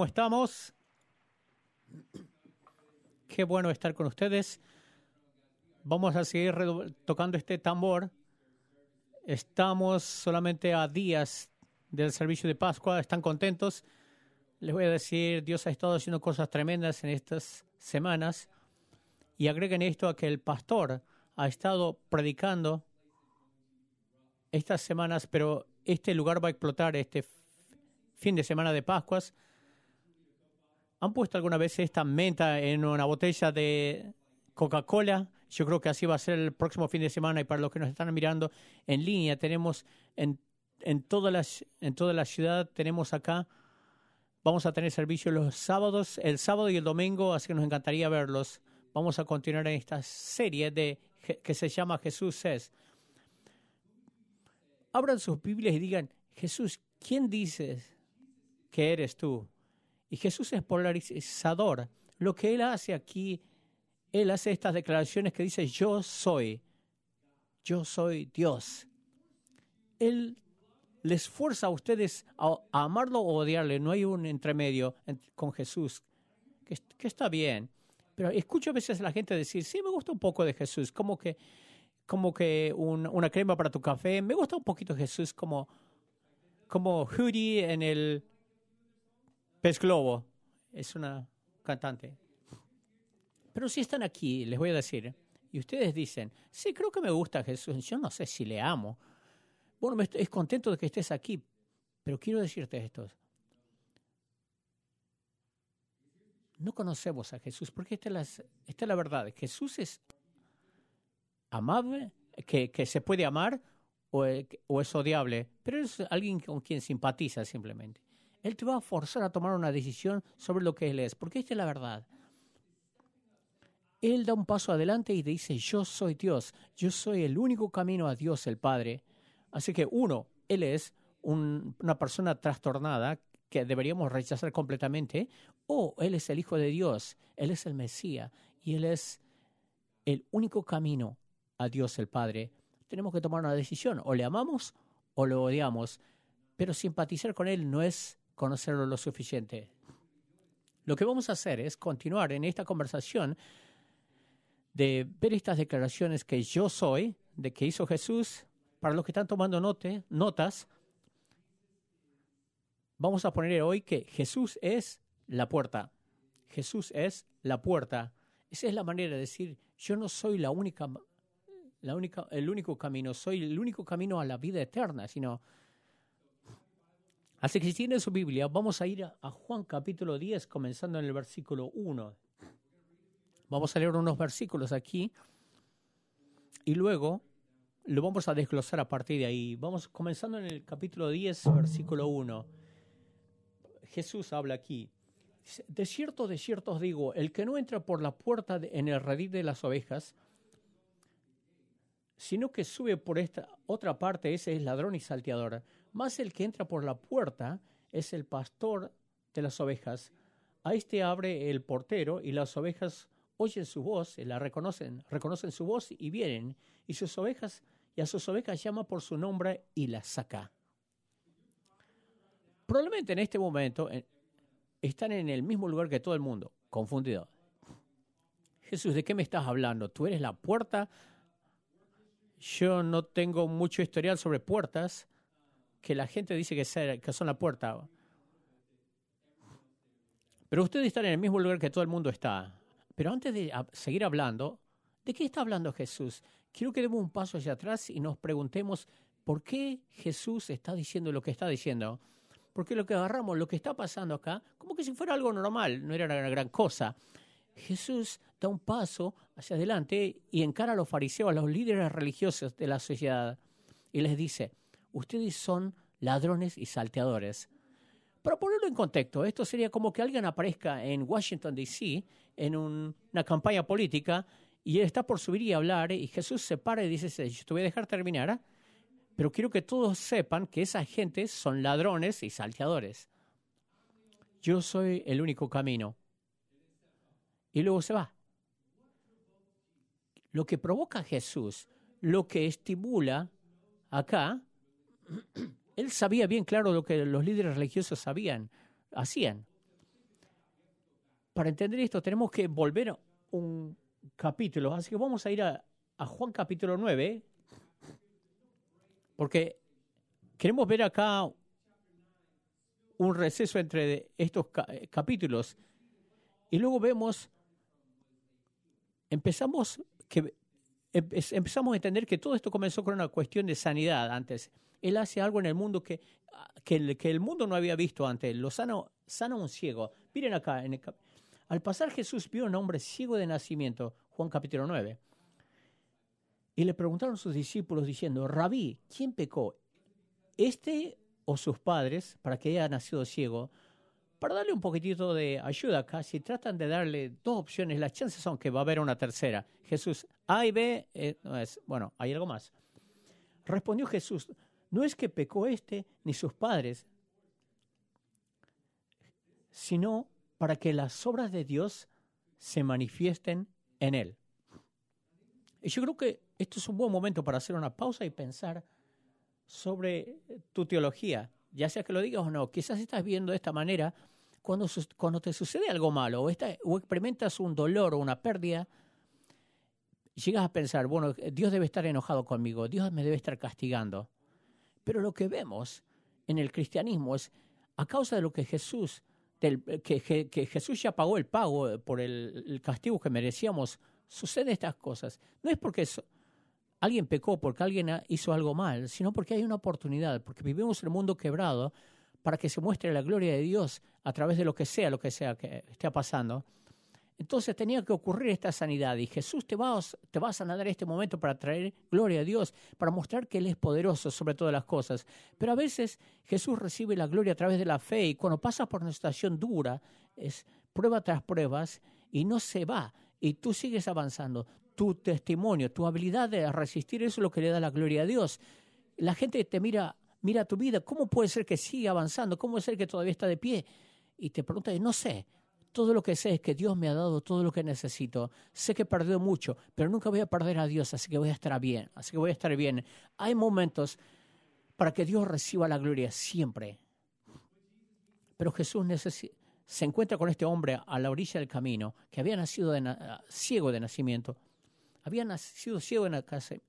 ¿cómo estamos? Qué bueno estar con ustedes. Vamos a seguir tocando este tambor. Estamos solamente a días del servicio de Pascua. ¿Están contentos? Les voy a decir, Dios ha estado haciendo cosas tremendas en estas semanas. Y agreguen esto a que el pastor ha estado predicando estas semanas, pero este lugar va a explotar este fin de semana de Pascuas. ¿Han puesto alguna vez esta menta en una botella de Coca-Cola? Yo creo que así va a ser el próximo fin de semana y para los que nos están mirando en línea, tenemos en, en, toda, la, en toda la ciudad, tenemos acá, vamos a tener servicio los sábados, el sábado y el domingo, así que nos encantaría verlos. Vamos a continuar en esta serie de que se llama Jesús es. Abran sus Biblias y digan, Jesús, ¿quién dices que eres tú? Y Jesús es polarizador. Lo que Él hace aquí, Él hace estas declaraciones que dice, yo soy, yo soy Dios. Él les fuerza a ustedes a, amarlo o odiarle. No hay un entremedio con Jesús, que, está bien. Pero escucho a veces a la gente decir, sí, me gusta un poco de Jesús, como que, como que una crema para tu café. Me gusta un poquito Jesús como, como Hoodie en el Pez Globo es una cantante. Pero si están aquí, les voy a decir, y ustedes dicen, sí, creo que me gusta Jesús, yo no sé si le amo. Bueno, me estoy, es contento de que estés aquí, pero quiero decirte esto. No conocemos a Jesús, porque esta es la, la verdad. Jesús es amable, que, que se puede amar o, o es odiable, pero es alguien con quien simpatiza simplemente. Él te va a forzar a tomar una decisión sobre lo que Él es, porque esta es la verdad. Él da un paso adelante y dice, yo soy Dios, yo soy el único camino a Dios el Padre. Así que uno, Él es una persona trastornada que deberíamos rechazar completamente, o Él es el Hijo de Dios, Él es el Mesías y Él es el único camino a Dios el Padre. Tenemos que tomar una decisión, o le amamos o lo odiamos, pero simpatizar con Él no es conocerlo lo suficiente. Lo que vamos a hacer es continuar en esta conversación de ver estas declaraciones que yo soy, de que hizo Jesús. Para los que están tomando note, notas, vamos a poner hoy que Jesús es la puerta. Jesús es la puerta. Esa es la manera de decir, yo no soy la única, la única, el único camino, soy el único camino a la vida eterna, sino Así que si tienen su Biblia, vamos a ir a, Juan capítulo 10, comenzando en el versículo 1. Vamos a leer unos versículos aquí y luego lo vamos a desglosar a partir de ahí. Vamos comenzando en el capítulo 10, versículo 1. Jesús habla aquí. De cierto, de cierto os digo, el que no entra por la puerta en el redil de las ovejas, sino que sube por esta otra parte, ese es ladrón y salteador. Más el que entra por la puerta es el pastor de las ovejas. A este abre el portero y las ovejas oyen su voz, la reconocen, reconocen su voz y vienen, y sus ovejas, y a sus ovejas llama por su nombre y las saca. Probablemente en este momento están en el mismo lugar que todo el mundo, confundidos. Jesús, ¿de qué me estás hablando? ¿Tú eres la puerta yo no tengo mucho historial sobre puertas que la gente dice que, son la puerta. Pero ustedes están en el mismo lugar que todo el mundo está. Pero antes de seguir hablando, ¿de qué está hablando Jesús? Quiero que demos un paso hacia atrás y nos preguntemos por qué Jesús está diciendo lo que está diciendo. Porque lo que agarramos, lo que está pasando acá, como que si fuera algo normal, no era una gran cosa. Jesús da un paso hacia adelante y encara a los fariseos, a los líderes religiosos de la sociedad, y les dice, ustedes son ladrones y salteadores. Para ponerlo en contexto, esto sería como que alguien aparezca en Washington, D.C., en una campaña política, y él está por subir y hablar, y Jesús se para y dice, yo te voy a dejar terminar, pero quiero que todos sepan que esa gente son ladrones y salteadores. Yo soy el único camino y luego se va. Lo que provoca Jesús, lo que estimula acá, él sabía bien claro lo que los líderes religiosos sabían, hacían. para entender esto tenemos que volver un capítulo, así que vamos a ir a, Juan capítulo 9, porque queremos ver acá un receso entre estos capítulos y luego vemos, empezamos, que, empezamos a entender que todo esto comenzó con una cuestión de sanidad antes. Él hace algo en el mundo que, que, el, que el mundo no había visto antes. Lo sana, sana un ciego. Miren acá, en al pasar Jesús vio a un hombre ciego de nacimiento, Juan capítulo 9. Y le preguntaron sus discípulos diciendo, Rabí, ¿quién pecó? ¿Este o sus padres para que haya nacido ciego? Para darle un poquitito de ayuda acá, si tratan de darle dos opciones, las chances son que va a haber una tercera. Jesús, A y B, eh, no es, bueno, hay algo más. Respondió Jesús, no es que pecó este ni sus padres, sino para que las obras de Dios se manifiesten en él. Y yo creo que esto es un buen momento para hacer una pausa y pensar sobre tu teología, ya sea que lo digas o no. Quizás estás viendo de esta manera cuando, cuando te sucede algo malo o experimentas un dolor o una pérdida, llegas a pensar, bueno, Dios debe estar enojado conmigo, Dios me debe estar castigando. Pero lo que vemos en el cristianismo es, a causa de lo que Jesús, que, Jesús ya pagó el pago por el, castigo que merecíamos, suceden estas cosas. No es porque alguien pecó, porque alguien hizo algo mal, sino porque hay una oportunidad, porque vivimos en un mundo quebrado para que se muestre la gloria de Dios a través de lo que sea, lo que sea que esté pasando. Entonces tenía que ocurrir esta sanidad y Jesús te va, te va a sanar en este momento para traer gloria a Dios, para mostrar que Él es poderoso sobre todas las cosas. Pero a veces Jesús recibe la gloria a través de la fe y cuando pasa por una situación dura, es prueba tras pruebas y no se va y tú sigues avanzando. Tu testimonio, tu habilidad de resistir, eso es lo que le da la gloria a Dios. La gente te mira, mira tu vida, ¿cómo puede ser que sigue avanzando? ¿Cómo puede ser que todavía está de pie? Y te pregunta, no sé, todo lo que sé es que Dios me ha dado todo lo que necesito. Sé que he mucho, pero nunca voy a perder a Dios, así que voy a estar bien, así que voy a estar bien. Hay momentos para que Dios reciba la gloria siempre. Pero Jesús se encuentra con este hombre a la orilla del camino, que había nacido ciego de nacimiento. Había nacido ciego de,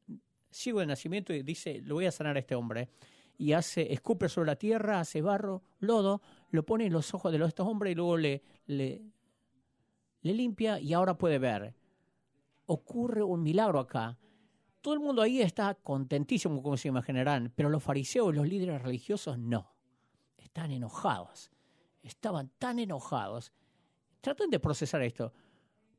ciego de nacimiento y dice, lo voy a sanar a este hombre. Y hace, escupe sobre la tierra, hace barro, lodo, lo pone en los ojos de estos hombres y luego le, le, le limpia y ahora puede ver. Ocurre un milagro acá. Todo el mundo ahí está contentísimo, como se imaginarán, pero los fariseos y los líderes religiosos no. Están enojados. Estaban tan enojados. Traten de procesar esto.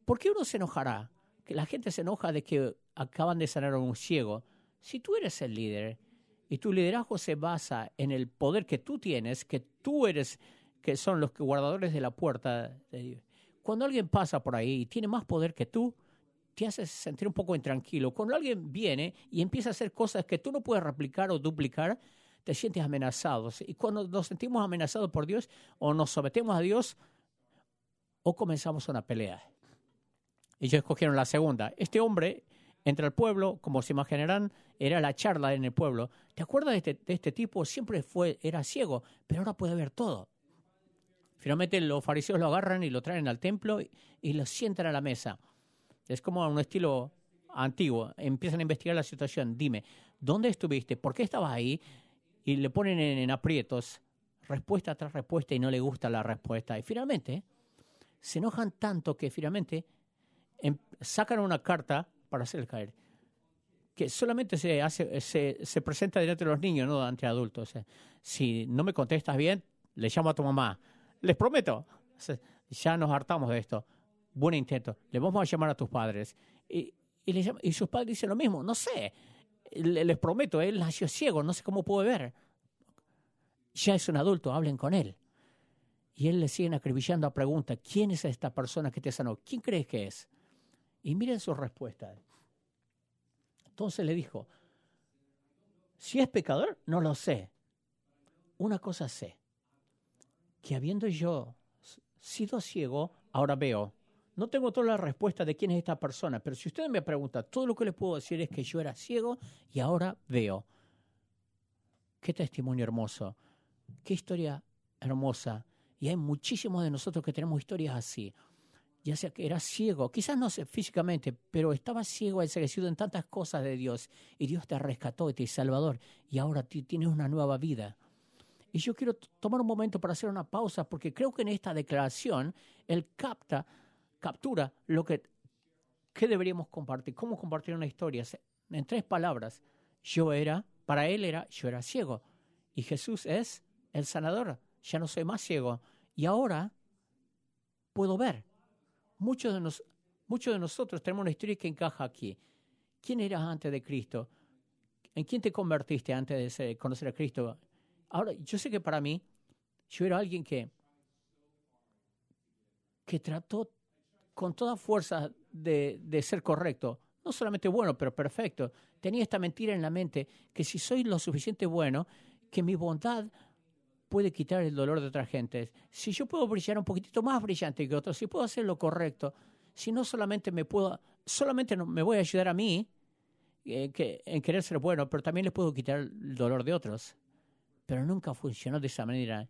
¿Por qué uno se enojará? Que la gente se enoja de que acaban de sanar a un ciego. Si tú eres el líder y tu liderazgo se basa en el poder que tú tienes, que tú eres, que son los guardadores de la puerta de Dios. Cuando alguien pasa por ahí y tiene más poder que tú, te hace sentir un poco intranquilo. Cuando alguien viene y empieza a hacer cosas que tú no puedes replicar o duplicar, te sientes amenazado. Y cuando nos sentimos amenazados por Dios, o nos sometemos a Dios, o comenzamos una pelea. Ellos escogieron la segunda. Este hombre entre el pueblo, como se imaginarán, era la charla en el pueblo. ¿Te acuerdas de este, de este tipo? Siempre fue, era ciego, pero ahora puede ver todo. Finalmente los fariseos lo agarran y lo traen al templo y, lo sientan a la mesa. Es como un estilo antiguo. Empiezan a investigar la situación. Dime, ¿dónde estuviste? ¿Por qué estabas ahí? Y le ponen en, aprietos, respuesta tras respuesta, y no le gusta la respuesta. Y finalmente, se enojan tanto que finalmente em, sacan una carta para hacer caer. Que solamente se, hace, se, se presenta delante de los niños, no ante adultos. si no me contestas bien, le llamo a tu mamá. Les prometo, ya nos hartamos de esto. Buen intento. Le vamos a llamar a tus padres. Y, y, sus padres dicen lo mismo. No sé. Les prometo, él nació ciego, no sé cómo puede ver. Ya es un adulto, hablen con él. Y él le siguen acribillando a pregunta, ¿quién es esta persona que te sanó? ¿Quién crees que es? Y miren su respuesta. Entonces le dijo, si es pecador, no lo sé. Una cosa sé, que habiendo yo sido ciego, ahora veo. No tengo toda la respuesta de quién es esta persona, pero si usted me pregunta, todo lo que le puedo decir es que yo era ciego y ahora veo. Qué testimonio hermoso, qué historia hermosa. Y hay muchísimos de nosotros que tenemos historias así. Ya sea que era ciego, quizás no físicamente, pero estaba ciego, enseguecido en tantas cosas de Dios, y Dios te rescató y te salvador, y ahora tienes una nueva vida. Y yo quiero tomar un momento para hacer una pausa, porque creo que en esta declaración Él capta, captura lo que, que deberíamos compartir, cómo compartir una historia. En tres palabras, yo era, para Él era, yo era ciego, y Jesús es el sanador, ya no soy más ciego, y ahora puedo ver Muchos de, nos, muchos de nosotros tenemos una historia que encaja aquí. ¿Quién eras antes de Cristo? ¿En quién te convertiste antes de conocer a Cristo? Ahora, yo sé que para mí, yo era alguien que, que trató con toda fuerza de, de ser correcto. No solamente bueno, pero perfecto. Tenía esta mentira en la mente que si soy lo suficiente bueno, que mi bondad puede quitar el dolor de otra gente. Si yo puedo brillar un poquitito más brillante que otros, si puedo hacer lo correcto, si no solamente me puedo, solamente me voy a ayudar a mí eh, que, en querer ser bueno, pero también les puedo quitar el dolor de otros. Pero nunca funcionó de esa manera.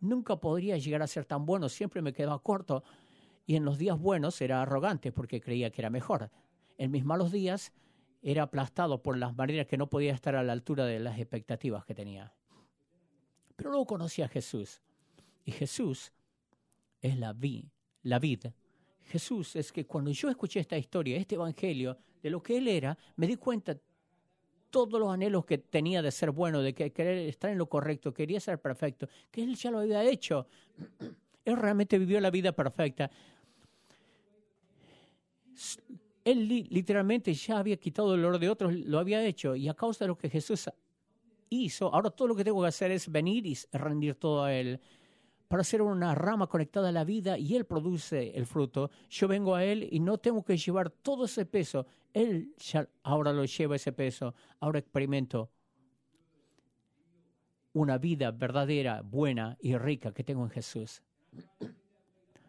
Nunca podría llegar a ser tan bueno, siempre me quedaba corto y en los días buenos era arrogante porque creía que era mejor. En mis malos días era aplastado por las maneras que no podía estar a la altura de las expectativas que tenía. Pero luego conocí a Jesús. Y Jesús es la, vi, la vida. Jesús es que cuando yo escuché esta historia, este evangelio, de lo que Él era, me di cuenta todos los anhelos que tenía de ser bueno, de que querer estar en lo correcto, quería ser perfecto, que Él ya lo había hecho. Él realmente vivió la vida perfecta. Él literalmente ya había quitado el dolor de otros, lo había hecho, y a causa de lo que Jesús hizo, ahora todo lo que tengo que hacer es venir y rendir todo a Él para ser una rama conectada a la vida y Él produce el fruto. Yo vengo a Él y no tengo que llevar todo ese peso. Él ya ahora lo lleva ese peso. Ahora experimento una vida verdadera, buena y rica que tengo en Jesús.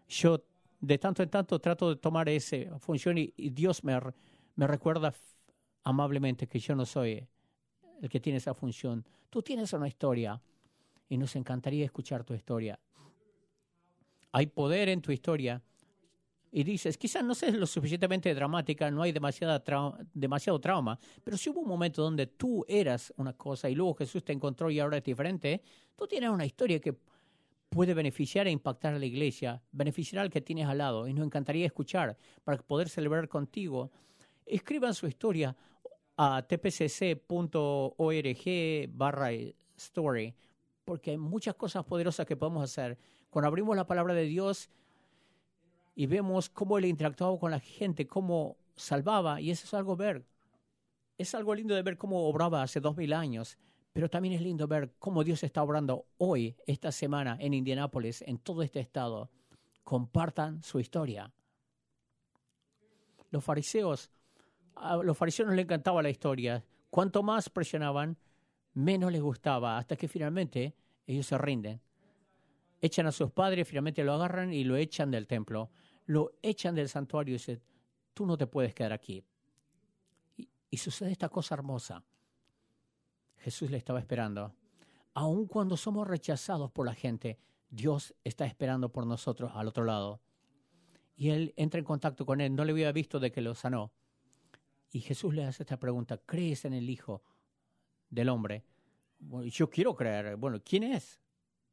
Yo de tanto en tanto trato de tomar esa función y, Dios me, me recuerda amablemente que yo no soy el que tiene esa función. Tú tienes una historia y nos encantaría escuchar tu historia. Hay poder en tu historia y dices, quizás no seas lo suficientemente dramática, no hay demasiada demasiado trauma, pero si hubo un momento donde tú eras una cosa y luego Jesús te encontró y ahora es diferente, tú tienes una historia que puede beneficiar e impactar a la iglesia, beneficiar al que tienes al lado y nos encantaría escuchar para poder celebrar contigo. Escriban su historia a tpcc.org barra story, porque hay muchas cosas poderosas que podemos hacer. Cuando abrimos la palabra de Dios y vemos cómo Él interactuaba con la gente, cómo salvaba, y eso es algo ver. Es algo lindo de ver cómo obraba hace dos mil años, pero también es lindo ver cómo Dios está obrando hoy, esta semana, en Indianápolis, en todo este estado. Compartan su historia. Los fariseos a los fariseos no les encantaba la historia. Cuanto más presionaban, menos les gustaba, hasta que finalmente ellos se rinden. Echan a sus padres, finalmente lo agarran y lo echan del templo. Lo echan del santuario y dicen, tú no te puedes quedar aquí. Y, y sucede esta cosa hermosa. Jesús le estaba esperando. Aun cuando somos rechazados por la gente, Dios está esperando por nosotros al otro lado. Y él entra en contacto con él. No le había visto de que lo sanó. Y Jesús le hace esta pregunta, ¿crees en el Hijo del Hombre? yo quiero creer. Bueno, ¿quién es?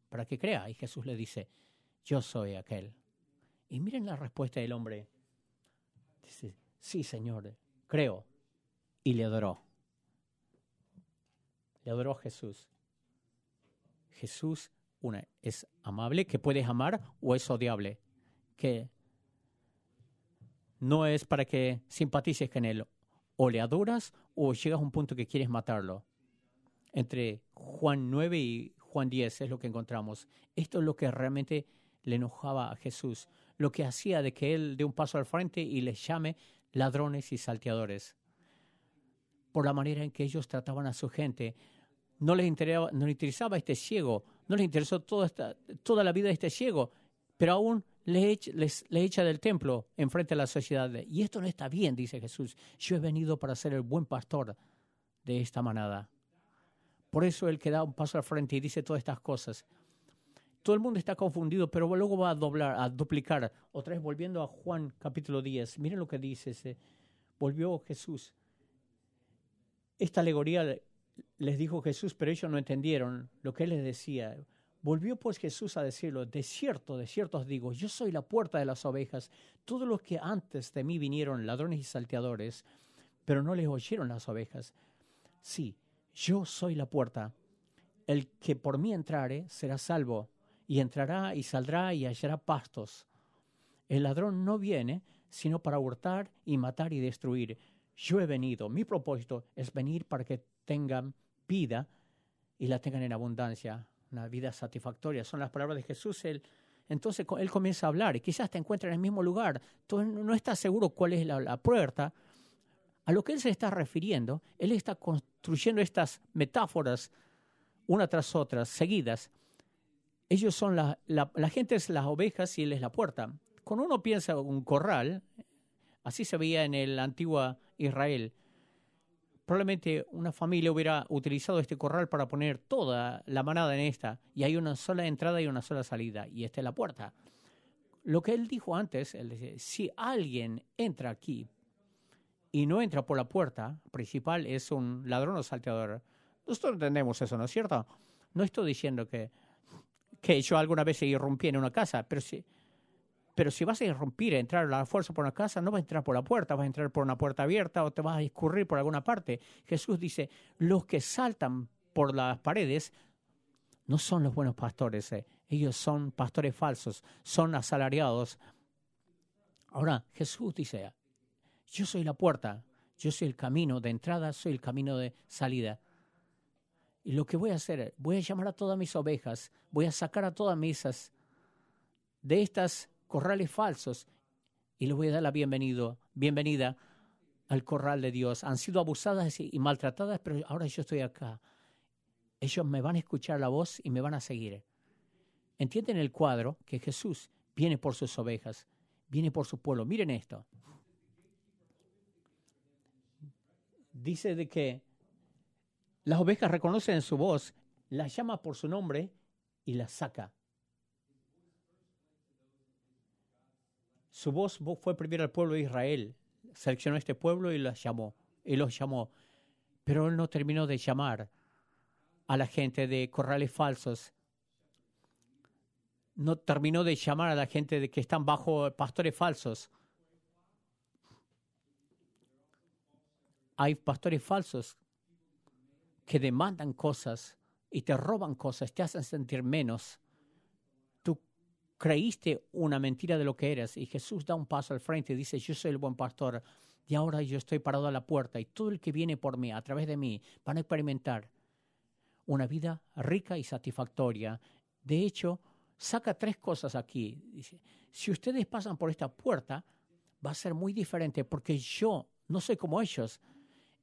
Para que crea. Y Jesús le dice, yo soy aquel. Y miren la respuesta del hombre. Dice, sí, Señor, creo. Y le adoró. Le adoró Jesús. Jesús, una, es amable, que puedes amar, o es odiable, que no es para que simpatices con él, o o llegas a un punto que quieres matarlo. Entre Juan 9 y Juan 10 es lo que encontramos. Esto es lo que realmente le enojaba a Jesús, lo que hacía de que él dé un paso al frente y les llame ladrones y salteadores. Por la manera en que ellos trataban a su gente, no les interesaba, no les interesaba este ciego, no les interesó toda, esta, toda la vida de este ciego, pero aún le echa, les, echa del templo enfrente a la sociedad. Y esto no está bien, dice Jesús. Yo he venido para ser el buen pastor de esta manada. Por eso él que da un paso al frente y dice todas estas cosas. Todo el mundo está confundido, pero luego va a doblar, a duplicar. Otra vez volviendo a Juan capítulo 10. Miren lo que dice ese. Volvió Jesús. Esta alegoría les dijo Jesús, pero ellos no entendieron lo que él les decía. Volvió pues Jesús a decirlo, de cierto, de cierto os digo, yo soy la puerta de las ovejas. Todos los que antes de mí vinieron, ladrones y salteadores, pero no les oyeron las ovejas. Sí, yo soy la puerta. El que por mí entrare será salvo, y entrará y saldrá y hallará pastos. El ladrón no viene sino para hurtar y matar y destruir. Yo he venido, mi propósito es venir para que tengan vida y la tengan en abundancia, una vida satisfactoria. Son las palabras de Jesús. Él, entonces él comienza a hablar y quizás te encuentra en el mismo lugar. Tú no estás seguro cuál es la, puerta. A lo que él se está refiriendo, él está construyendo estas metáforas una tras otra, seguidas. Ellos son la, la, la gente es las ovejas y él es la puerta. Cuando uno piensa un corral, así se veía en el antiguo Israel, probablemente una familia hubiera utilizado este corral para poner toda la manada en esta, y hay una sola entrada y una sola salida, y esta es la puerta. Lo que él dijo antes, él dice, si alguien entra aquí y no entra por la puerta principal, es un ladrón o salteador. Nosotros entendemos eso, ¿no es cierto? No estoy diciendo que, que yo alguna vez irrumpí en una casa, pero si, pero si vas a irrumpir, a entrar a la fuerza por una casa, no vas a entrar por la puerta, vas a entrar por una puerta abierta o te vas a escurrir por alguna parte. Jesús dice, los que saltan por las paredes no son los buenos pastores, eh. ellos son pastores falsos, son asalariados. Ahora, Jesús dice, yo soy la puerta, yo soy el camino de entrada, soy el camino de salida. Y lo que voy a hacer, voy a llamar a todas mis ovejas, voy a sacar a todas mis de estas corrales falsos y les voy a dar la bienvenido, bienvenida al corral de Dios. Han sido abusadas y maltratadas, pero ahora yo estoy acá. Ellos me van a escuchar la voz y me van a seguir. ¿Entienden el cuadro? Que Jesús viene por sus ovejas, viene por su pueblo. Miren esto. Dice de que las ovejas reconocen su voz, las llama por su nombre y las saca. Su voz fue primero al pueblo de Israel. Seleccionó este pueblo y los llamó. Y los llamó. Pero él no terminó de llamar a la gente de corrales falsos. No terminó de llamar a la gente de que están bajo pastores falsos. Hay pastores falsos que demandan cosas y te roban cosas, te hacen sentir menos creíste una mentira de lo que eres y Jesús da un paso al frente y dice, yo soy el buen pastor y ahora yo estoy parado a la puerta y todo el que viene por mí, a través de mí, van a experimentar una vida rica y satisfactoria. De hecho, saca tres cosas aquí. Dice, si ustedes pasan por esta puerta, va a ser muy diferente porque yo no soy como ellos.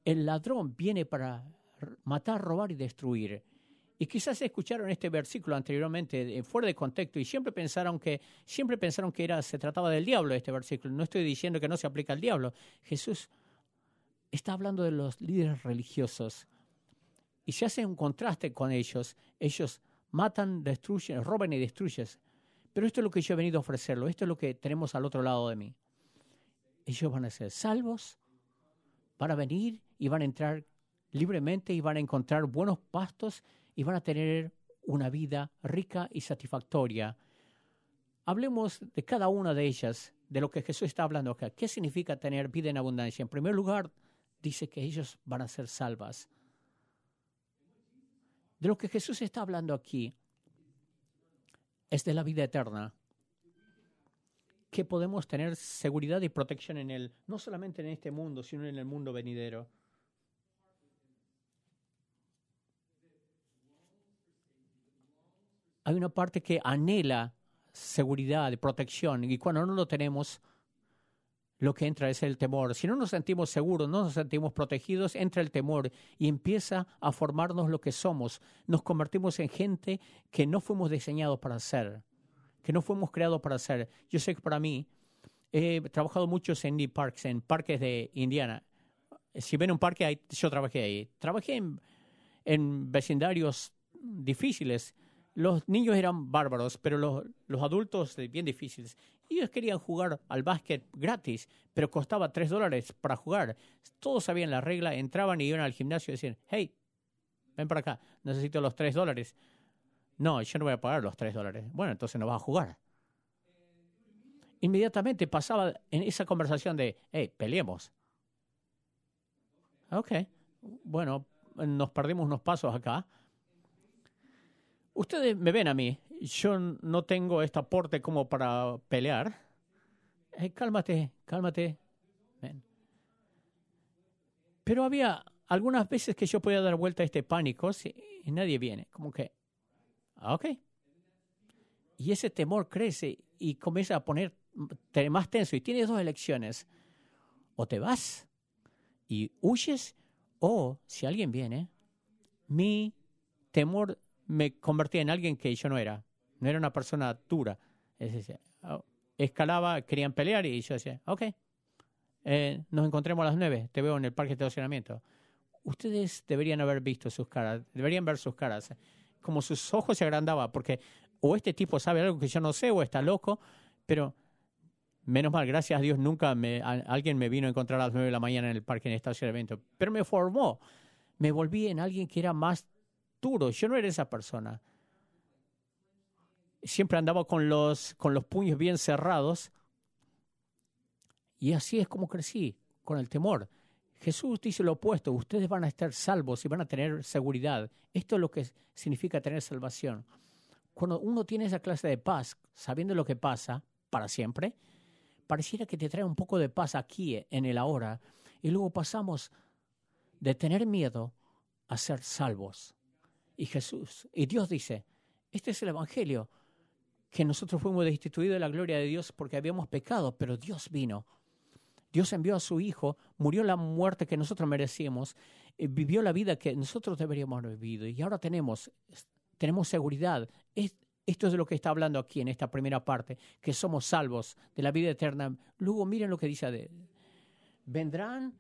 El ladrón viene para matar, robar y destruir. Y quizás escucharon este versículo anteriormente fuera de contexto y siempre pensaron que siempre pensaron que era se trataba del diablo este versículo. No estoy diciendo que no se aplica al diablo. Jesús está hablando de los líderes religiosos y se hace un contraste con ellos. Ellos matan, destruyen, roban y destruyen. Pero esto es lo que yo he venido a ofrecerlo. Esto es lo que tenemos al otro lado de mí. Ellos van a ser salvos, van a venir y van a entrar libremente y van a encontrar buenos pastos y van a tener una vida rica y satisfactoria. Hablemos de cada una de ellas, de lo que Jesús está hablando acá. ¿Qué significa tener vida en abundancia? En primer lugar, dice que ellos van a ser salvas. De lo que Jesús está hablando aquí es de la vida eterna, que podemos tener seguridad y protección en él, no solamente en este mundo, sino en el mundo venidero. Hay una parte que anhela seguridad, protección, y cuando no lo tenemos, lo que entra es el temor. Si no nos sentimos seguros, no nos sentimos protegidos, entra el temor y empieza a formarnos lo que somos. Nos convertimos en gente que no fuimos diseñados para ser, que no fuimos creados para ser. Yo sé que para mí, he trabajado mucho en Indy Parks, en parques de Indiana. Si ven un parque, yo trabajé ahí. Trabajé en, en vecindarios difíciles los niños eran bárbaros, pero los, los adultos eh, bien difíciles. Ellos querían jugar al básquet gratis, pero costaba tres dólares para jugar. Todos sabían la regla, entraban y iban al gimnasio y decían, hey, ven para acá, necesito los tres dólares. No, yo no voy a pagar los tres dólares. Bueno, entonces no vas a jugar. Inmediatamente pasaba en esa conversación de, hey, peleemos. Ok, bueno, nos perdimos unos pasos acá. Ustedes me ven a mí, yo no tengo este aporte como para pelear. Hey, cálmate, cálmate. Ven. Pero había algunas veces que yo podía dar vuelta a este pánico y nadie viene. Como que, ah, ok. Y ese temor crece y comienza a poner más tenso. Y tienes dos elecciones. O te vas y huyes, o si alguien viene, mi temor me convertía en alguien que yo no era. No era una persona dura. Oh, escalaba, querían pelear y yo decía, ok, eh, nos encontremos a las nueve, te veo en el parque de estacionamiento. Ustedes deberían haber visto sus caras, deberían ver sus caras, como sus ojos se agrandaban, porque o este tipo sabe algo que yo no sé o está loco, pero menos mal, gracias a Dios nunca me, alguien me vino a encontrar a las nueve de la mañana en el parque en estacionamiento, pero me formó, me volví en alguien que era más duro, yo no era esa persona. Siempre andaba con los, con los puños bien cerrados y así es como crecí, con el temor. Jesús dice lo opuesto, ustedes van a estar salvos y van a tener seguridad. Esto es lo que significa tener salvación. Cuando uno tiene esa clase de paz, sabiendo lo que pasa para siempre, pareciera que te trae un poco de paz aquí en el ahora y luego pasamos de tener miedo a ser salvos. Y Jesús, y Dios dice, este es el Evangelio, que nosotros fuimos destituidos de la gloria de Dios porque habíamos pecado, pero Dios vino. Dios envió a su Hijo, murió la muerte que nosotros merecíamos, eh, vivió la vida que nosotros deberíamos haber vivido y ahora tenemos, tenemos seguridad. Esto es de lo que está hablando aquí en esta primera parte, que somos salvos de la vida eterna. Luego miren lo que dice, vendrán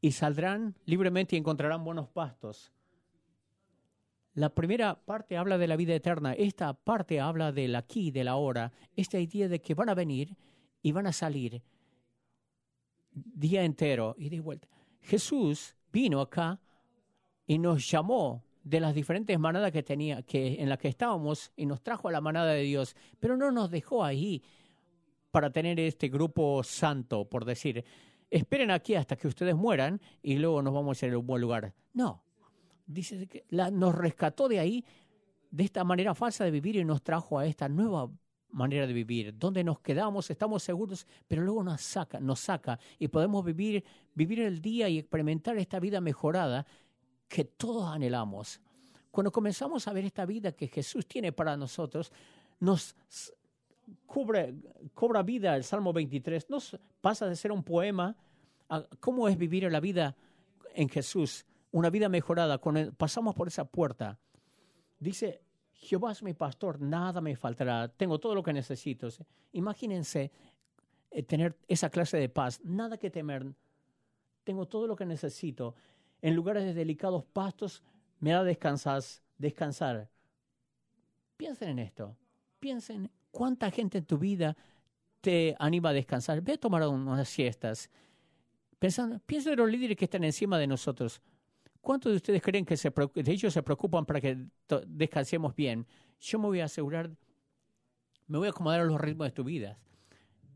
y saldrán libremente y encontrarán buenos pastos. La primera parte habla de la vida eterna, esta parte habla del aquí, de la hora, esta idea de que van a venir y van a salir día entero. Y de vuelta. Jesús vino acá y nos llamó de las diferentes manadas que tenía, que en las que estábamos y nos trajo a la manada de Dios, pero no nos dejó ahí para tener este grupo santo, por decir, esperen aquí hasta que ustedes mueran y luego nos vamos a ir a un buen lugar. No, dice que nos rescató de ahí, de esta manera falsa de vivir y nos trajo a esta nueva manera de vivir, donde nos quedamos, estamos seguros, pero luego nos saca, nos saca y podemos vivir, vivir el día y experimentar esta vida mejorada que todos anhelamos. Cuando comenzamos a ver esta vida que Jesús tiene para nosotros, nos cubre, cobra vida el Salmo 23, nos pasa de ser un poema a cómo es vivir la vida en Jesús, una vida mejorada, cuando pasamos por esa puerta. Dice, Jehová es mi pastor, nada me faltará, tengo todo lo que necesito. Imagínense eh, tener esa clase de paz, nada que temer, tengo todo lo que necesito en lugares de delicados pastos me da descansar, descansar. Piensen en esto. Piensen cuánta gente en tu vida te anima a descansar. Ve a tomar unas siestas. Pensando, piensen en los líderes que están encima de nosotros. ¿Cuántos de ustedes creen que de ellos se preocupan para que descansemos bien? Yo me voy a asegurar, me voy a acomodar a los ritmos de tu vida.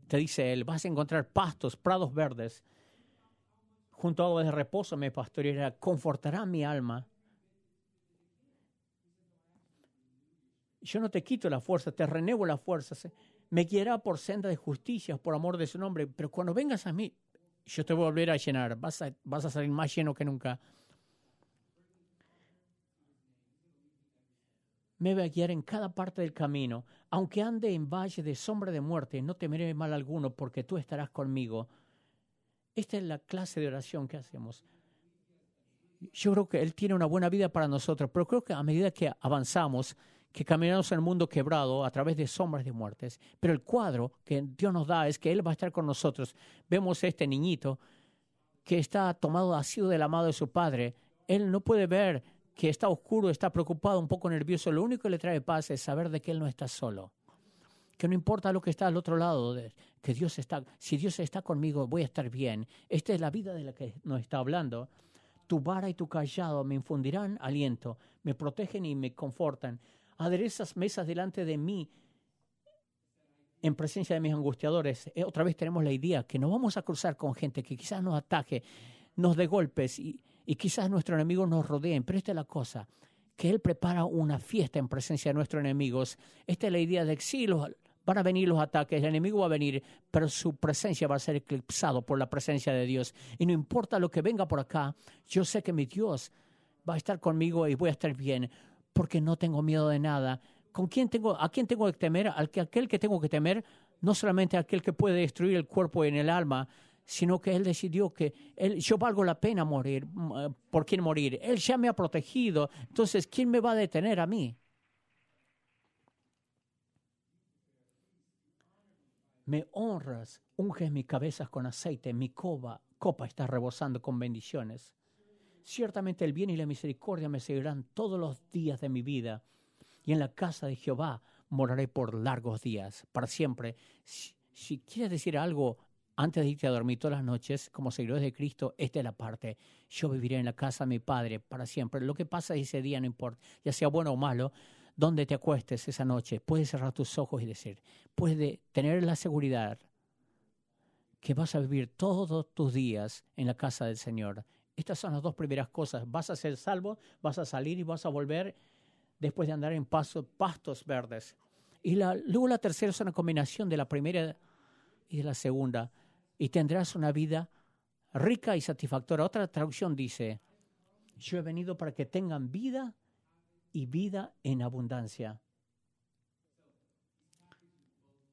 Te dice él, vas a encontrar pastos, prados verdes junto a aguas de reposo me pastoreará, confortará mi alma. Yo no te quito la fuerza, te renuevo la fuerza. Me guiará por senda de justicia, por amor de su nombre. Pero cuando vengas a mí, yo te voy a volver a llenar. Vas a, vas a salir más lleno que nunca. Me va a guiar en cada parte del camino. Aunque ande en valle de sombra de muerte, no temeré mal alguno, porque tú estarás conmigo esta es la clase de oración que hacemos. Yo creo que Él tiene una buena vida para nosotros, pero creo que a medida que avanzamos, que caminamos en el mundo quebrado a través de sombras de muertes, pero el cuadro que Dios nos da es que Él va a estar con nosotros. Vemos a este niñito que está tomado, ha sido del amado de su padre. Él no puede ver que está oscuro, está preocupado, un poco nervioso, lo único que le trae paz es saber de que él no está solo. Que no importa lo que está al otro lado, que Dios está, si Dios está conmigo, voy a estar bien. Esta es la vida de la que nos está hablando. Tu vara y tu callado me infundirán aliento, me protegen y me confortan. Aderezas mesas delante de mí en presencia de mis angustiadores. Eh, otra vez tenemos la idea que no vamos a cruzar con gente que quizás nos ataque, nos dé golpes y, y quizás nuestros enemigos nos rodeen. Pero esta es la cosa, que Él prepara una fiesta en presencia de nuestros enemigos. Esta es la idea de que sí, van a venir los ataques, el enemigo va a venir, pero su presencia va a ser eclipsado por la presencia de Dios. Y no importa lo que venga por acá, yo sé que mi Dios va a estar conmigo y voy a estar bien, porque no tengo miedo de nada. ¿Con quién tengo, ¿A quién tengo que temer? Al que, aquel que tengo que temer, no solamente aquel que puede destruir el cuerpo y en el alma, sino que Él decidió que yo valgo la pena morir, eh, por quién morir. Él ya me ha protegido, entonces, ¿quién me va a detener a mí? Me honras, unges mi cabeza con aceite, mi copa, copa está rebosando con bendiciones. Ciertamente el bien y la misericordia me seguirán todos los días de mi vida, y en la casa de Jehová moraré por largos días, para siempre. Si, quieres decir algo antes de irte a dormir todas las noches, como seguidores de Cristo, esta es la parte. Yo viviré en la casa de mi Padre para siempre. Lo que pasa ese día no importa, ya sea bueno o malo, donde te acuestes esa noche, puedes cerrar tus ojos y decir, puedes tener la seguridad que vas a vivir todos tus días en la casa del Señor. Estas son las dos primeras cosas. Vas a ser salvo, vas a salir y vas a volver después de andar en pastos verdes. Y la, luego la tercera es una combinación de la primera y de la segunda y tendrás una vida rica y satisfactoria. Otra traducción dice, yo he venido para que tengan vida y vida en abundancia.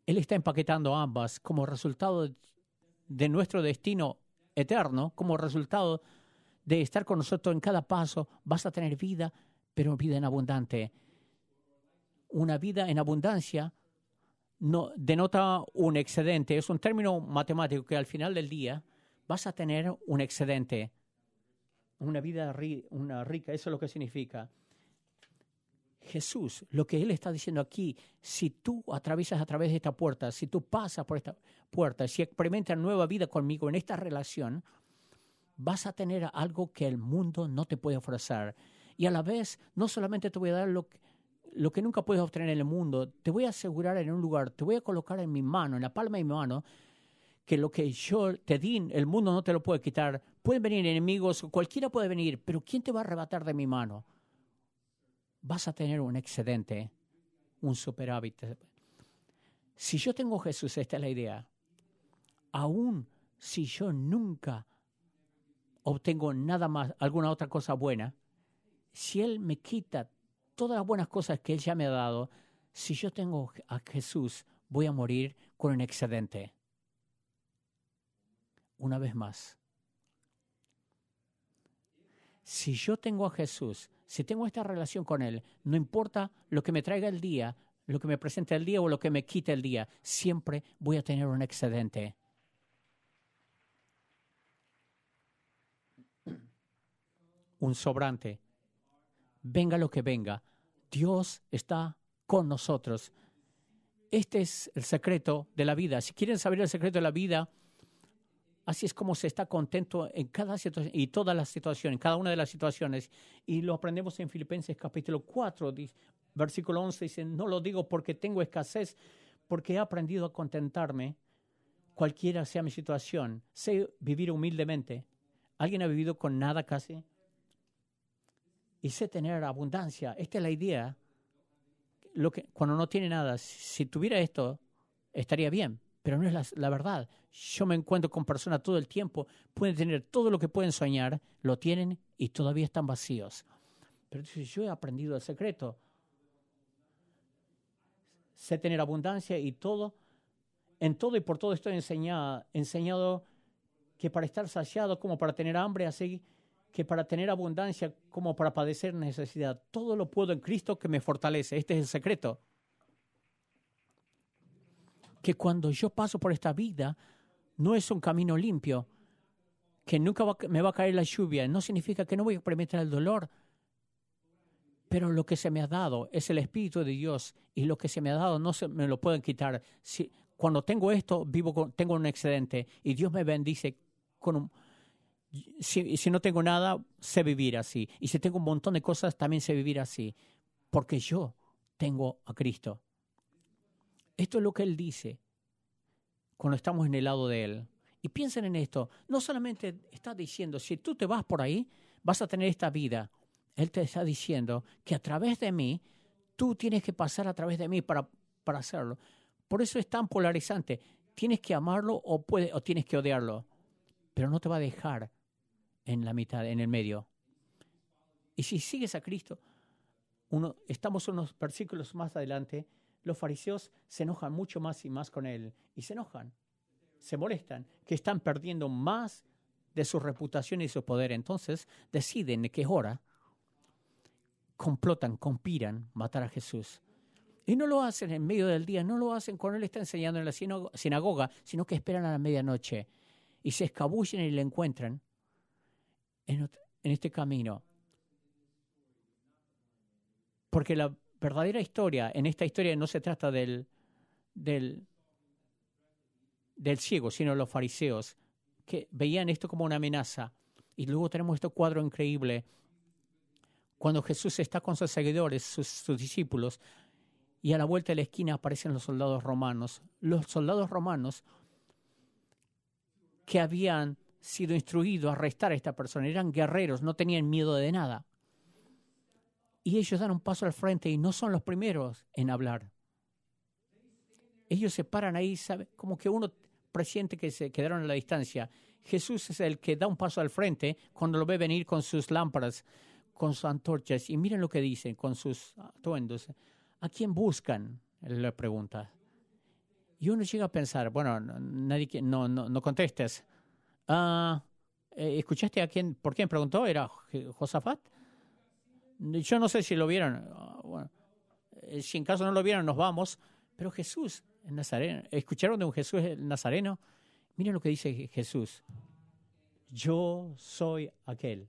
Él está empaquetando ambas como resultado de nuestro destino eterno, como resultado estar con nosotros en cada paso. Vas a tener vida, pero vida en abundante. Una vida en abundancia no, denota un excedente. Es un término matemático que al final del día vas a tener un excedente, una vida una rica. Eso es lo que significa. Jesús, lo que Él está diciendo aquí, si tú atraviesas a través de esta puerta, si tú pasas por esta puerta, si experimentas nueva vida conmigo en esta relación, vas a tener algo que el mundo no te puede ofrecer. Y a la vez, no solamente te voy a dar lo que, nunca puedes obtener en el mundo, te voy a asegurar en un lugar, te voy a colocar en mi mano, en la palma de mi mano, que lo que yo te di, el mundo no te lo puede quitar. Pueden venir enemigos, cualquiera puede venir, pero ¿quién te va a arrebatar de mi mano? Vas a tener un excedente, un superávit. Si yo tengo Jesús, esta es la idea, aún si yo nunca obtengo nada más, alguna otra cosa buena, si Él me quita todas las buenas cosas que Él ya me ha dado, si yo tengo a Jesús, voy a morir con un excedente. Una vez más. Si yo tengo a Jesús, si tengo esta relación con Él, no importa lo que me traiga el día, lo que me presente el día o lo que me quite el día, siempre voy a tener un excedente. Un sobrante venga lo que venga, Dios está con nosotros. Este es el secreto de la vida. Si quieren saber el secreto de la vida, así es como se está contento en cada situación y todas las situaciones, en cada una de las situaciones. Y lo aprendemos en Filipenses capítulo 4, versículo 11, dice, no lo digo porque tengo escasez, porque he aprendido a contentarme, cualquiera sea mi situación. Sé vivir humildemente. ¿Alguien ha vivido con nada casi? Y sé tener abundancia. Esta es la idea. Lo que, cuando no tiene nada, si tuviera esto, estaría bien, pero no es la, verdad. Yo me encuentro con personas todo el tiempo, pueden tener todo lo que pueden soñar, lo tienen y todavía están vacíos. Pero yo he aprendido el secreto. Sé tener abundancia y todo, en todo y por todo estoy enseñado, enseñado que para estar saciado como para tener hambre, así que para tener abundancia como para padecer necesidad. Todo lo puedo en Cristo que me fortalece. Este es el secreto. Que cuando yo paso por esta vida, no es un camino limpio, que nunca me va a caer la lluvia. No significa que no voy a experimentar el dolor, Pero lo que se me ha dado es el Espíritu de Dios y lo que se me ha dado no se me lo pueden quitar. Si, cuando tengo esto, vivo con, tengo un excedente y Dios me bendice con un... Si, no tengo nada, sé vivir así. Y si tengo un montón de cosas, también sé vivir así. Porque yo tengo a Cristo. Esto es lo que Él dice cuando estamos en el lado de Él. Y piensen en esto, no solamente está diciendo, si tú te vas por ahí, vas a tener esta vida, él te está diciendo que a través de mí, tú tienes que pasar a través de mí para, para hacerlo. Por eso es tan polarizante. Tienes que amarlo o, puede, o tienes que odiarlo. Pero no te va a dejar en la mitad, en el medio. Y si sigues a Cristo, uno, estamos unos versículos más adelante, los fariseos se enojan mucho más y más con él. Y se enojan, se molestan, que están perdiendo más de su reputación y su poder. Entonces deciden que es hora complotan, conspiran matar a Jesús. Y no lo hacen en medio del día, no lo hacen cuando Él está enseñando en la sinagoga, sino que esperan a la medianoche y se escabullen y le encuentran en, este camino. Porque la verdadera historia, en esta historia no se trata del, del, del ciego, sino los fariseos, que veían esto como una amenaza. Y luego tenemos este cuadro increíble cuando Jesús está con sus seguidores, sus, discípulos, y a la vuelta de la esquina aparecen los soldados romanos. Los soldados romanos que habían sido instruidos a arrestar a esta persona, eran guerreros, no tenían miedo de nada. Y ellos dan un paso al frente y no son los primeros en hablar. Ellos se paran ahí, ¿sabe? como que uno presiente que se quedaron a la distancia. Jesús es el que da un paso al frente cuando lo ve venir con sus lámparas con sus antorchas y miren lo que dicen con sus atuendos. ¿A quién buscan? Le pregunta. Y uno llega a pensar, bueno, nadie, no, no, no contestes. Eh, ¿Escuchaste a quién? ¿Por quién preguntó? ¿Era Josafat? Yo no sé si lo vieron. Ah, bueno, eh, si en caso no lo vieron, nos vamos. Pero Jesús, el Nazareno, ¿escucharon de un Jesús el Nazareno? Miren lo que dice Jesús. Yo soy aquel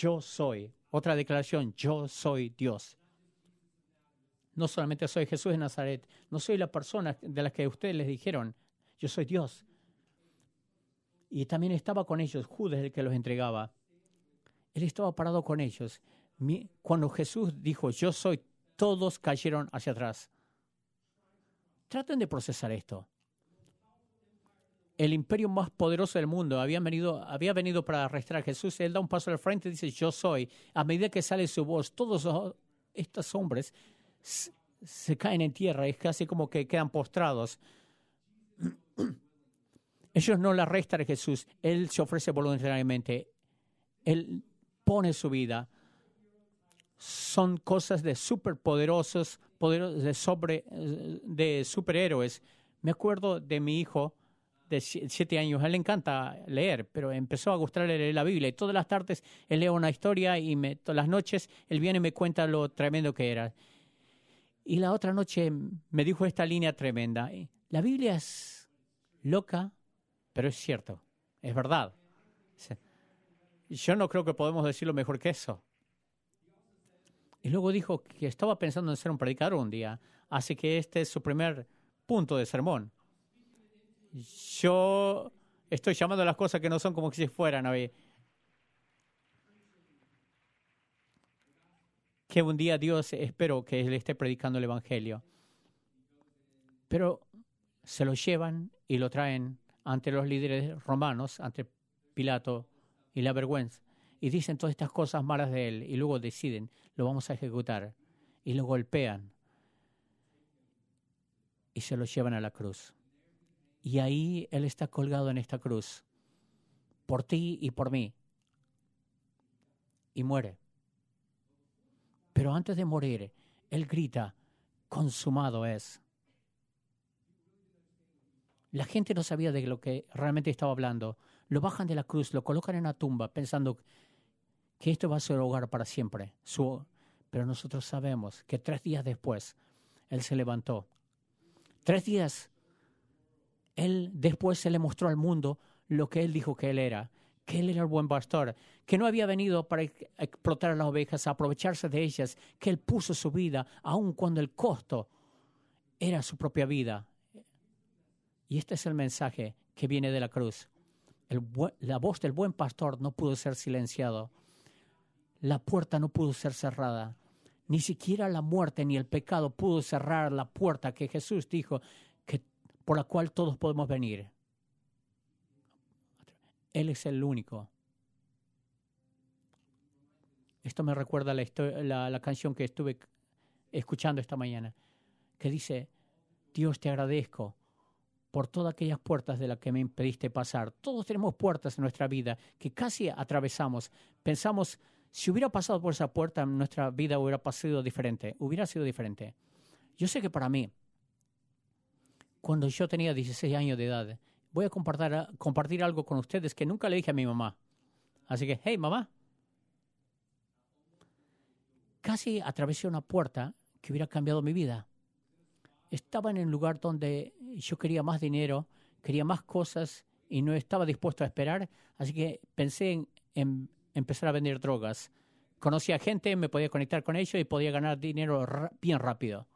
yo soy. Otra declaración, yo soy Dios. No solamente soy Jesús de Nazaret, no soy la persona de la que ustedes les dijeron, yo soy Dios. Y también estaba con ellos, Judas el que los entregaba. Él estaba parado con ellos. Cuando Jesús dijo, yo soy, todos cayeron hacia atrás. Traten de procesar esto el imperio más poderoso del mundo había venido, había venido para arrestar a Jesús. Él da un paso al frente y dice, yo soy. A medida que sale su voz, todos estos hombres se caen en tierra. Es casi como que quedan postrados. Ellos no le arrestan a Jesús. Él se ofrece voluntariamente. Él pone su vida. Son cosas de superpoderosos, de, sobre, de superhéroes. Me acuerdo de mi hijo de siete años. A él le encanta leer, pero empezó a gustarle leer la Biblia. Y todas las tardes él lee una historia y me, todas las noches él viene y me cuenta lo tremendo que era. Y la otra noche me dijo esta línea tremenda. La Biblia es loca, pero es cierto, es verdad. Yo no creo que podemos decirlo mejor que eso. Y luego dijo que estaba pensando en ser un predicador un día, así que este es su primer punto de sermón yo estoy llamando a las cosas que no son como si fueran hoy. Que un día Dios, espero que le esté predicando el Evangelio. Pero se lo llevan y lo traen ante los líderes romanos, ante Pilato y la vergüenza. Y dicen todas estas cosas malas de él y luego deciden, lo vamos a ejecutar. Y lo golpean y se lo llevan a la cruz. Y ahí Él está colgado en esta cruz, por ti y por mí. Y muere. Pero antes de morir, Él grita, consumado es. La gente no sabía de lo que realmente estaba hablando. Lo bajan de la cruz, lo colocan en una tumba pensando que esto va a ser hogar para siempre. pero nosotros sabemos que tres días después Él se levantó. Tres días él después se le mostró al mundo lo que él dijo que él era, que Él era el buen pastor, que no había venido para explotar a las ovejas, a aprovecharse de ellas, que Él puso su vida, aun cuando el costo era su propia vida. Y este es el mensaje que viene de la cruz. la voz del buen pastor no pudo ser silenciado. La puerta no pudo ser cerrada. Ni siquiera la muerte ni el pecado pudo cerrar la puerta que Jesús dijo que por la cual todos podemos venir. Él es el único. Esto me recuerda la, la, canción que estuve escuchando esta mañana, que dice, Dios te agradezco por todas aquellas puertas de las que me impediste pasar. Todos tenemos puertas en nuestra vida que casi atravesamos. Pensamos, si hubiera pasado por esa puerta, nuestra vida hubiera sido diferente, hubiera sido diferente. Yo sé que para mí, cuando yo tenía 16 años de edad, voy a compartir, compartir algo con ustedes que nunca le dije a mi mamá. Así que, hey, mamá. Casi atravesé una puerta que hubiera cambiado mi vida. Estaba en el lugar donde yo quería más dinero, quería más cosas y no estaba dispuesto a esperar, así que pensé en, en empezar a vender drogas. Conocía gente, me podía conectar con ellos y podía ganar dinero bien rápido.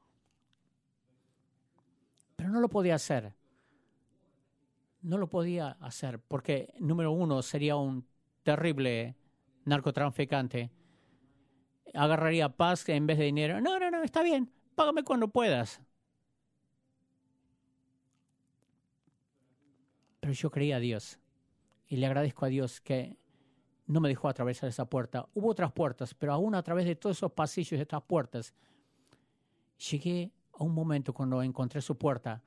Pero no lo podía hacer no lo podía hacer porque, número uno, sería un terrible narcotraficante. Agarraría paz en vez de dinero. No, no, no, está bien, págame cuando puedas. Pero yo creía a Dios y le agradezco a Dios que no me dejó atravesar esa puerta. Hubo otras puertas, pero aún a través de todos esos pasillos de estas puertas, llegué a un momento cuando encontré su puerta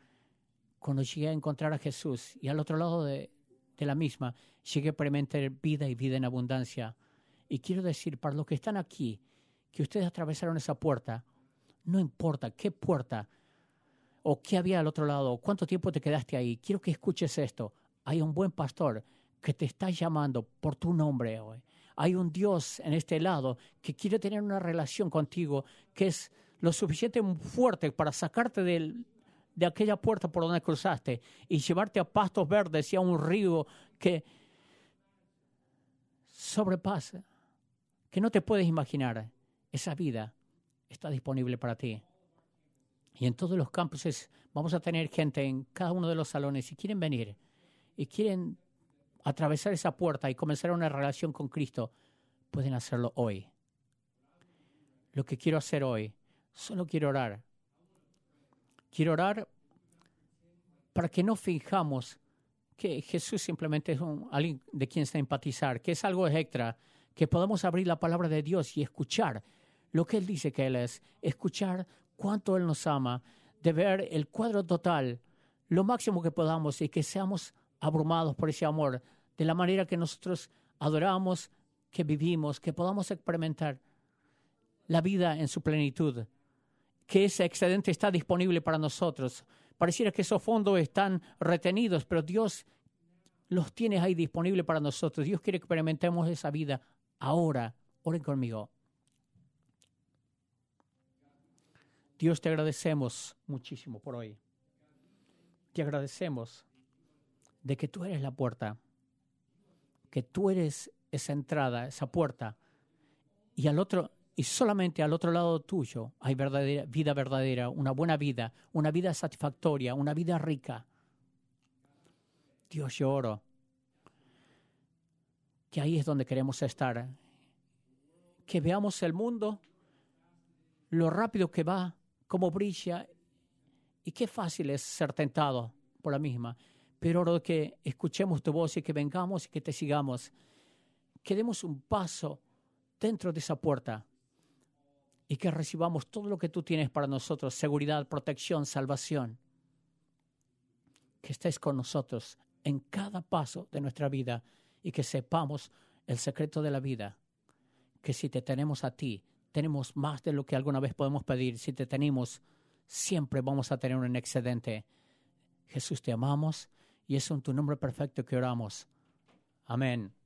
cuando llegué a encontrar a Jesús y al otro lado de, la misma, llegué a experimentar vida y vida en abundancia. Y quiero decir, para los que están aquí, que ustedes atravesaron esa puerta, no importa qué puerta o qué había al otro lado, cuánto tiempo te quedaste ahí, quiero que escuches esto. Hay un buen pastor que te está llamando por tu nombre hoy. Hay un Dios en este lado que quiere tener una relación contigo que es lo suficiente fuerte para sacarte del, de aquella puerta por donde cruzaste y llevarte a pastos verdes y a un río que sobrepasa, que no te puedes imaginar. Esa vida está disponible para ti. Y en todos los campuses vamos a tener gente en cada uno de los salones. Si quieren venir y quieren atravesar esa puerta y comenzar una relación con Cristo, pueden hacerlo hoy. Lo que quiero hacer hoy, solo quiero orar Quiero orar para que no fijamos que Jesús simplemente es un, alguien de quien se empatizar, que es algo extra, que podamos abrir la palabra de Dios y escuchar lo que Él dice que Él es, escuchar cuánto Él nos ama, de ver el cuadro total, lo máximo que podamos y que seamos abrumados por ese amor, de la manera que nosotros adoramos, que vivimos, que podamos experimentar la vida en su plenitud que ese excedente está disponible para nosotros. Pareciera que esos fondos están retenidos, pero Dios los tiene ahí disponibles para nosotros. Dios quiere que experimentemos esa vida ahora. Oren conmigo. Dios te agradecemos muchísimo por hoy. Te agradecemos de que tú eres la puerta, que tú eres esa entrada, esa puerta. Y al otro, y solamente al otro lado tuyo hay vida verdadera, una buena vida, una vida satisfactoria, una vida rica. Dios, yo oro que ahí es donde queremos estar. Que veamos el mundo, lo rápido que va, cómo brilla y qué fácil es ser tentado por la misma. Pero oro que escuchemos tu voz y que vengamos y que te sigamos. Que demos un paso dentro de esa puerta y que recibamos todo lo que tú tienes para nosotros, seguridad, protección, salvación. Que estés con nosotros en cada paso de nuestra vida y que sepamos el secreto de la vida, que si te tenemos a ti, tenemos más de lo que alguna vez podemos pedir. Si te tenemos, siempre vamos a tener un excedente. Jesús, te amamos y es en tu nombre perfecto que oramos. Amén.